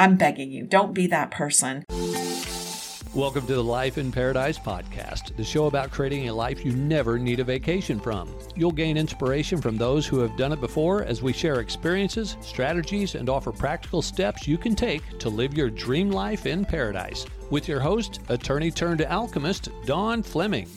I'm begging you, don't be that person. Welcome to the Life in Paradise podcast, the show about creating a life you never need a vacation from. You'll gain inspiration from those who have done it before as we share experiences, strategies, and offer practical steps you can take to live your dream life in paradise. With your host, attorney turned alchemist, Dawn Fleming.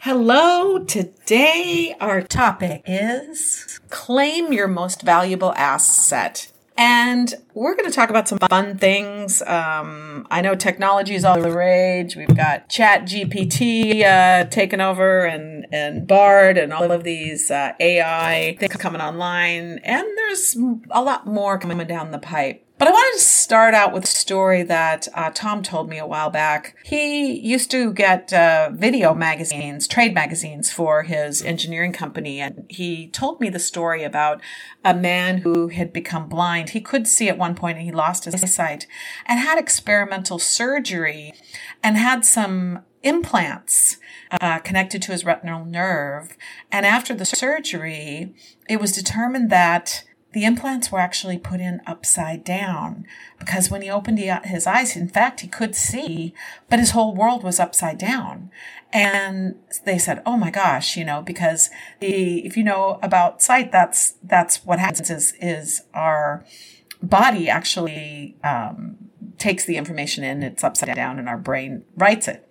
Hello. Today, our topic is claim your most valuable asset. And we're going to talk about some fun things. Um, I know technology is all the rage. We've got Chat GPT uh, taking over and, and Bard and all of these uh, AI things coming online. And there's a lot more coming down the pipe. But I wanted to start out with a story that uh, Tom told me a while back. He used to get uh, video magazines, trade magazines for his engineering company. And he told me the story about a man who had become blind. He could see at one point and he lost his sight and had experimental surgery and had some implants uh, connected to his retinal nerve. And after the surgery, it was determined that the implants were actually put in upside down because when he opened his eyes, in fact, he could see, but his whole world was upside down. And they said, "Oh my gosh," you know, because the if you know about sight, that's that's what happens is is our body actually um, takes the information in, it's upside down, and our brain rights it.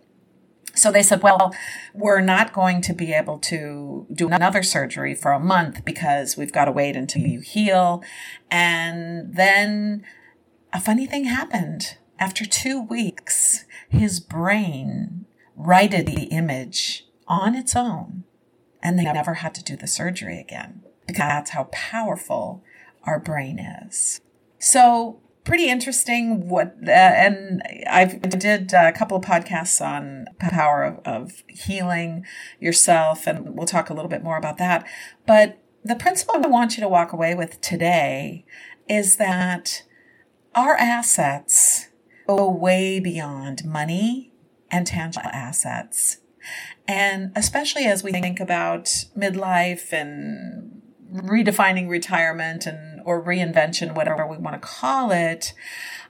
So they said, well, we're not going to be able to do another surgery for a month because we've got to wait until you heal. And then a funny thing happened. After two weeks, his brain righted the image on its own and they never had to do the surgery again because that's how powerful our brain is. So pretty interesting what uh, and I've, I did a couple of podcasts on power of, of healing yourself and we'll talk a little bit more about that but the principle I want you to walk away with today is that our assets go way beyond money and tangible assets. And especially as we think about midlife and redefining retirement and or reinvention, whatever we want to call it.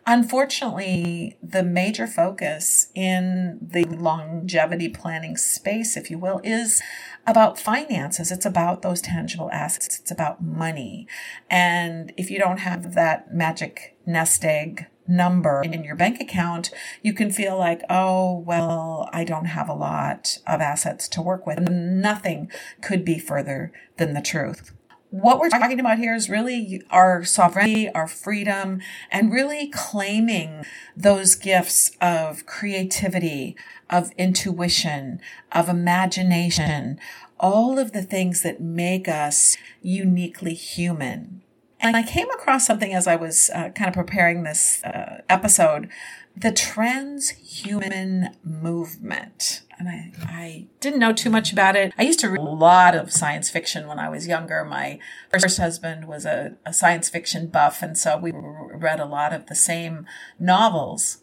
Unfortunately, the major focus in the longevity planning space, if you will, is about finances. It's about those tangible assets. It's about money. And if you don't have that magic nest egg number in your bank account, you can feel like, oh, well, I don't have a lot of assets to work with. Nothing could be further than the truth what we're talking about here is really our sovereignty, our freedom, and really claiming those gifts of creativity, of intuition, of imagination, all of the things that make us uniquely human. And I came across something as I was uh, kind of preparing this uh, episode the transhuman movement. And I, I didn't know too much about it. I used to read a lot of science fiction when I was younger. My first husband was a, a science fiction buff, and so we read a lot of the same novels.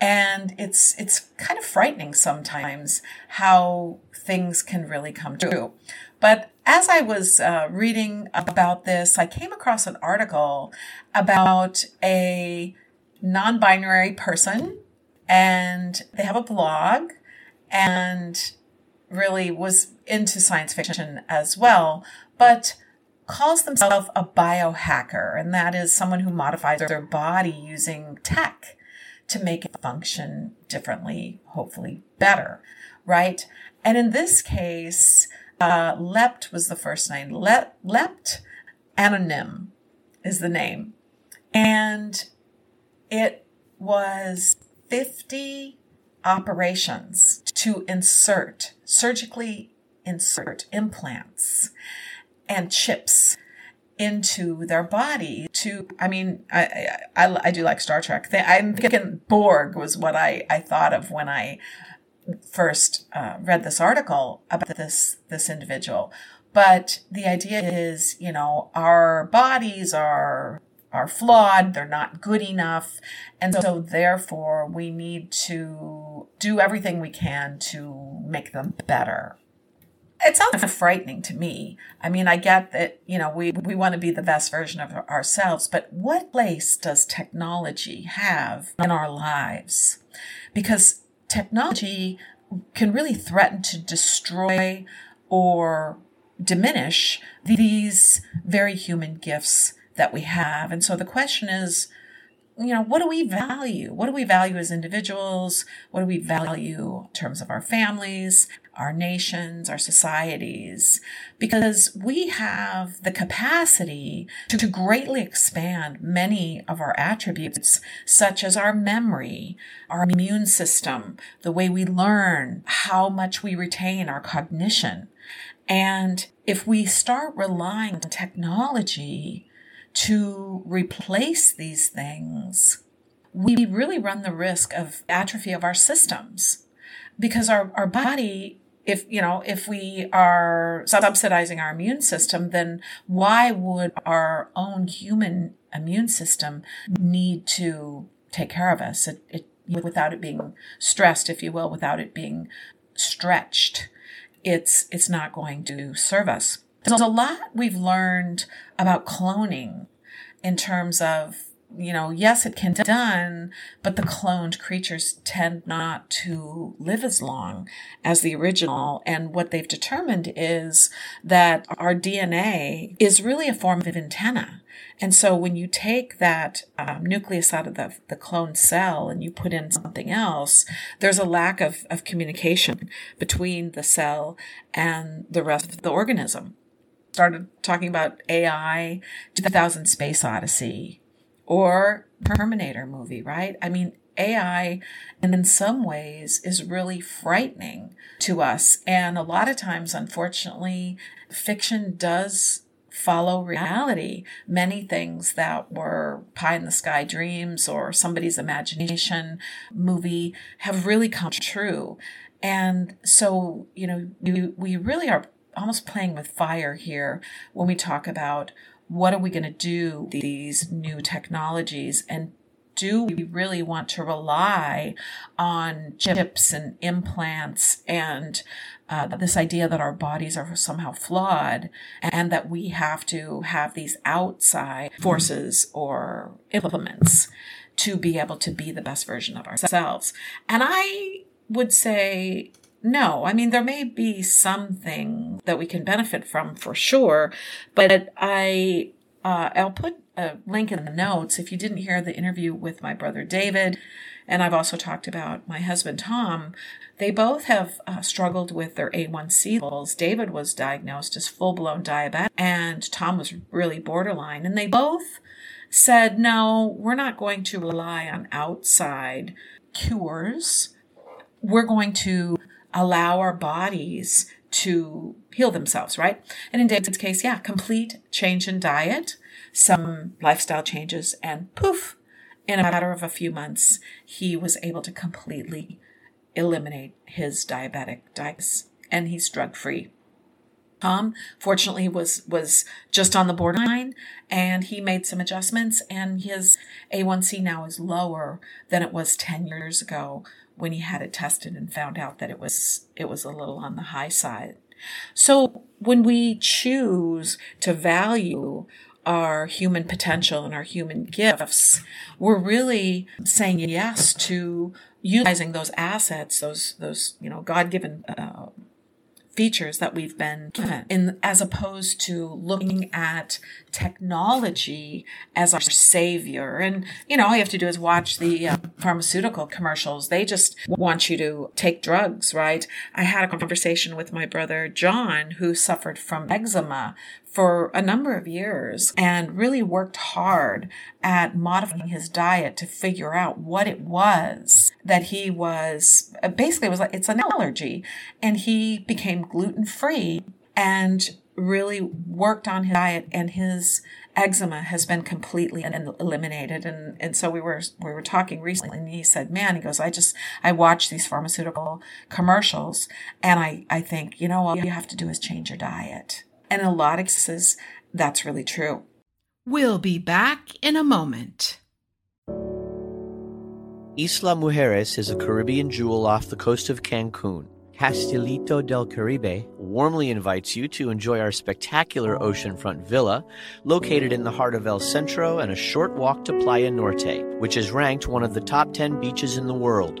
And it's it's kind of frightening sometimes how things can really come true. But as I was uh, reading about this, I came across an article about a non binary person and they have a blog and really was into science fiction as well, but calls themselves a biohacker. And that is someone who modifies their body using tech to make it function differently, hopefully better, right? And in this case, uh, Lepht was the first name. Le- Lepht Anonym is the name. And it was 50 operations to insert, surgically insert implants and chips into their body to i mean i i, I do like star trek. I'm thinking borg was what i i thought of when i first uh, read this article about this this individual. But the idea is you know our bodies are are flawed, they're not good enough. And so therefore we need to do everything we can to make them better. it sounds frightening to me. I mean, I get that, you know, we, we want to be the best version of ourselves, but what place does technology have in our lives? Because technology can really threaten to destroy or diminish these very human gifts that we have. And so the question is, you know, what do we value? What do we value as individuals? What do we value in terms of our families, our nations, our societies? Because we have the capacity to, to greatly expand many of our attributes, such as our memory, our immune system, the way we learn, how much we retain our cognition. And if we start relying on technology to replace these things, we really run the risk of atrophy of our systems. Because our, our body if you know if we are subsidizing our immune system then why would our own human immune system need to take care of us? It, it, without it being stressed if you will without it being stretched it's it's not going to serve us there's a lot we've learned about cloning in terms of, you know, yes, it can be done, but the cloned creatures tend not to live as long as the original. And what they've determined is that our DNA is really a form of antenna. And so when you take that um, nucleus out of the, the cloned cell and you put in something else, there's a lack of, of communication between the cell and the rest of the organism started talking about AI, 2000 Space Odyssey, or Terminator movie, right? I mean, AI, and in some ways, is really frightening to us. And a lot of times, unfortunately, fiction does follow reality. Many things that were pie in the sky dreams or somebody's imagination movie have really come true. And so, you know, we, we really are almost playing with fire here when we talk about what are we going to do these new technologies and do we really want to rely on chips and implants and uh, this idea that our bodies are somehow flawed and that we have to have these outside forces or implements to be able to be the best version of ourselves? And I would say no, I mean, there may be something that we can benefit from for sure, but I, uh, I'll put a link in the notes. If you didn't hear the interview with my brother David, and I've also talked about my husband Tom, they both have uh, struggled with their A1C levels. David was diagnosed as full blown diabetic, and Tom was really borderline. And they both said, no, we're not going to rely on outside cures. We're going to allow our bodies to heal themselves, right? And in David's case, yeah, complete change in diet, some lifestyle changes, and poof, in a matter of a few months, he was able to completely eliminate his diabetic diabetes and he's drug free. Tom, fortunately, was was just on the borderline, and he made some adjustments, and his A1C now is lower than it was ten years ago when he had it tested and found out that it was it was a little on the high side. So when we choose to value our human potential and our human gifts, we're really saying yes to utilizing those assets, those those you know God given uh, features that we've been given in as opposed to looking at technology as our savior. And you know all you have to do is watch the uh, pharmaceutical commercials. They just want you to take drugs right? I had a conversation with my brother john who suffered from eczema for a number of years and really worked hard at modifying his diet to figure out what it was that he was basically it was like it's an allergy. And he became gluten free and really worked on his diet and his eczema has been completely eliminated and and so we were we were talking recently and he said man he goes i just i watch these pharmaceutical commercials and i i think you know all you have to do is change your diet and a lot of cases, that's really true. We'll be back in a moment. Isla Mujeres is a Caribbean jewel off the coast of Cancun. Castilito del Caribe warmly invites you to enjoy our spectacular oceanfront villa located in the heart of El Centro and a short walk to Playa Norte, which is ranked one of the top 10 beaches in the world.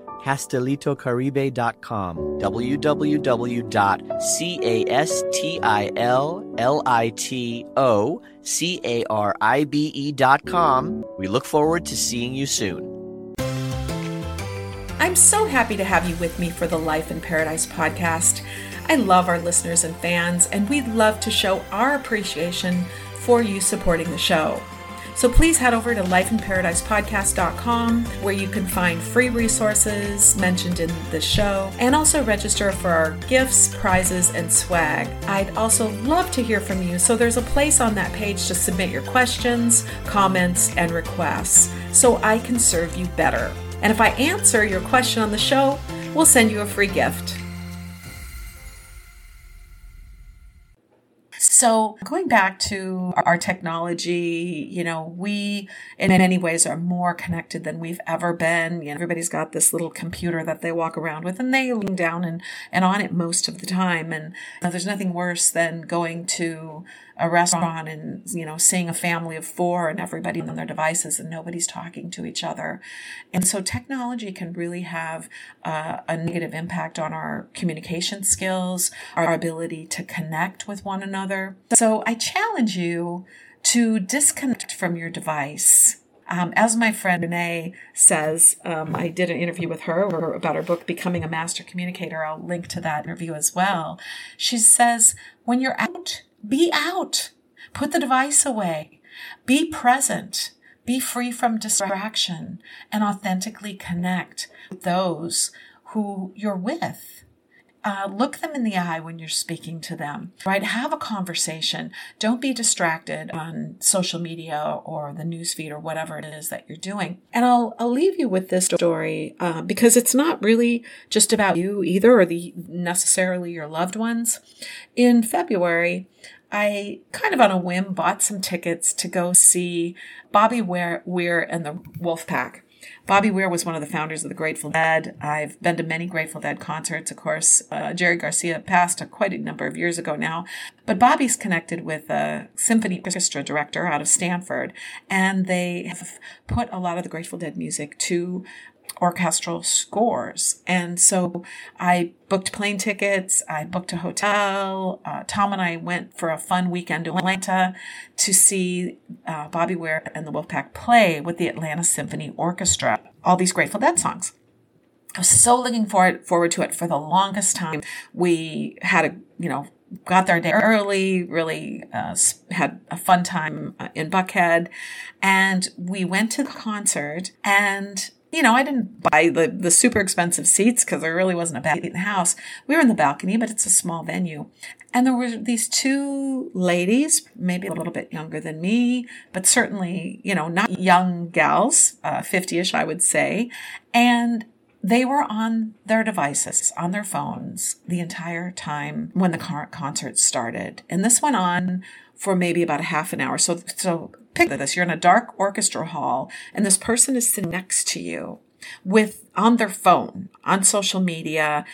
CastilitoCaribe.com. www.castilitocaribe.com. We look forward to seeing you soon. I'm so happy to have you with me for the Life in Paradise podcast. I love our listeners and fans, and we'd love to show our appreciation for you supporting the show. So please head over to lifeinparadisepodcast.com where you can find free resources mentioned in the show and also register for our gifts, prizes, and swag. I'd also love to hear from you, so there's a place on that page to submit your questions, comments, and requests so I can serve you better. And if I answer your question on the show, we'll send you a free gift. So, going back to our technology, you know, we in many ways are more connected than we've ever been. You know, everybody's got this little computer that they walk around with and they lean down and, and on it most of the time. And you know, there's nothing worse than going to a restaurant and you know seeing a family of four and everybody on their devices and nobody's talking to each other and so technology can really have uh, a negative impact on our communication skills our ability to connect with one another so i challenge you to disconnect from your device um, as my friend Renee says, um, I did an interview with her about her book, Becoming a Master Communicator. I'll link to that interview as well. She says, when you're out be out. Put the device away. Be present. Be free from distraction and authentically connect those who you're with. Uh, look them in the eye when you're speaking to them, right? Have a conversation. Don't be distracted on social media or the newsfeed or whatever it is that you're doing. And I'll, I'll leave you with this story uh, because it's not really just about you either or the necessarily your loved ones. In February, I kind of on a whim bought some tickets to go see Bobby Weir, Weir and the Wolfpack. Bobby Weir was one of the founders of the Grateful Dead. I've been to many Grateful Dead concerts, of course. Uh, Jerry Garcia passed a, quite a number of years ago now, but Bobby's connected with a symphony orchestra director out of Stanford, and they have put a lot of the Grateful Dead music to orchestral scores. And so I booked plane tickets, I booked a hotel. Uh, Tom and I went for a fun weekend to Atlanta to see uh, Bobby Weir and the Wolfpack play with the Atlanta Symphony Orchestra, all these Grateful Dead songs. I was so looking forward, forward to it for the longest time. We had a, you know, got there a day early, really uh, had a fun time uh, in Buckhead. And we went to the concert and you know, I didn't buy the, the super expensive seats because there really wasn't a bad seat in the house. We were in the balcony, but it's a small venue. And there were these two ladies, maybe a little bit younger than me, but certainly, you know, not young gals, uh, 50-ish, I would say. And they were on their devices, on their phones the entire time when the concert started. And this went on for maybe about a half an hour. So, so picture this. You're in a dark orchestra hall and this person is sitting next to you with on their phone, on social media,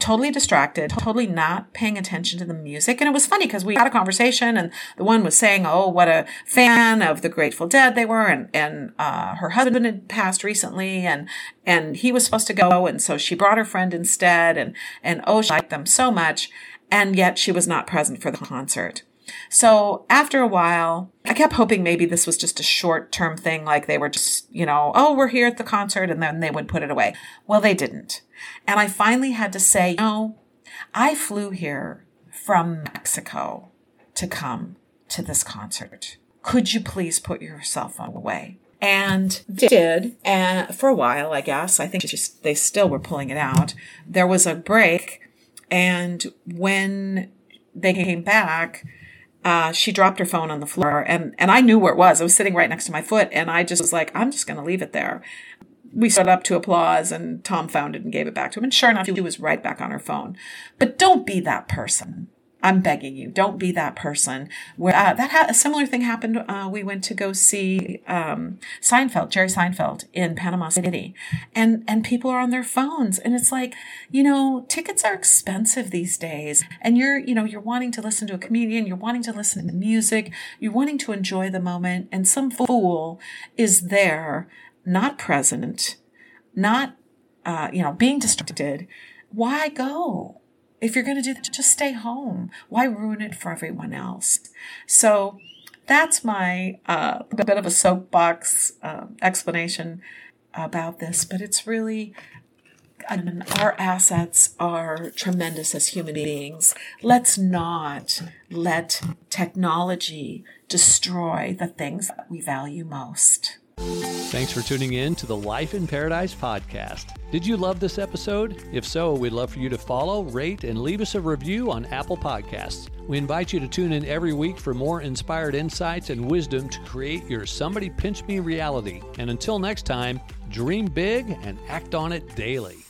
totally distracted, totally not paying attention to the music. And it was funny because we had a conversation and the one was saying, Oh, what a fan of the Grateful Dead they were. And, and, uh, her husband had passed recently and, and he was supposed to go. And so she brought her friend instead and, and oh, she liked them so much. And yet she was not present for the concert. So after a while, I kept hoping maybe this was just a short term thing, like they were just, you know, oh, we're here at the concert, and then they would put it away. Well, they didn't. And I finally had to say, no, I flew here from Mexico to come to this concert. Could you please put your cell phone away? And did, and for a while, I guess. I think just they still were pulling it out. There was a break, and when they came back, uh, she dropped her phone on the floor and, and I knew where it was. It was sitting right next to my foot. And I just was like, I'm just going to leave it there. We stood up to applause and Tom found it and gave it back to him. And sure enough, she was right back on her phone. But don't be that person. I'm begging you, don't be that person. Where uh, that ha- a similar thing happened. Uh, we went to go see um, Seinfeld, Jerry Seinfeld, in Panama City, and and people are on their phones, and it's like, you know, tickets are expensive these days, and you're, you know, you're wanting to listen to a comedian, you're wanting to listen to music, you're wanting to enjoy the moment, and some fool is there, not present, not, uh, you know, being distracted. Why go? If you're going to do that, just stay home. Why ruin it for everyone else? So that's my uh, bit of a soapbox uh, explanation about this, but it's really and our assets are tremendous as human beings. Let's not let technology destroy the things that we value most. Thanks for tuning in to the Life in Paradise podcast. Did you love this episode? If so, we'd love for you to follow, rate, and leave us a review on Apple Podcasts. We invite you to tune in every week for more inspired insights and wisdom to create your Somebody Pinch Me reality. And until next time, dream big and act on it daily.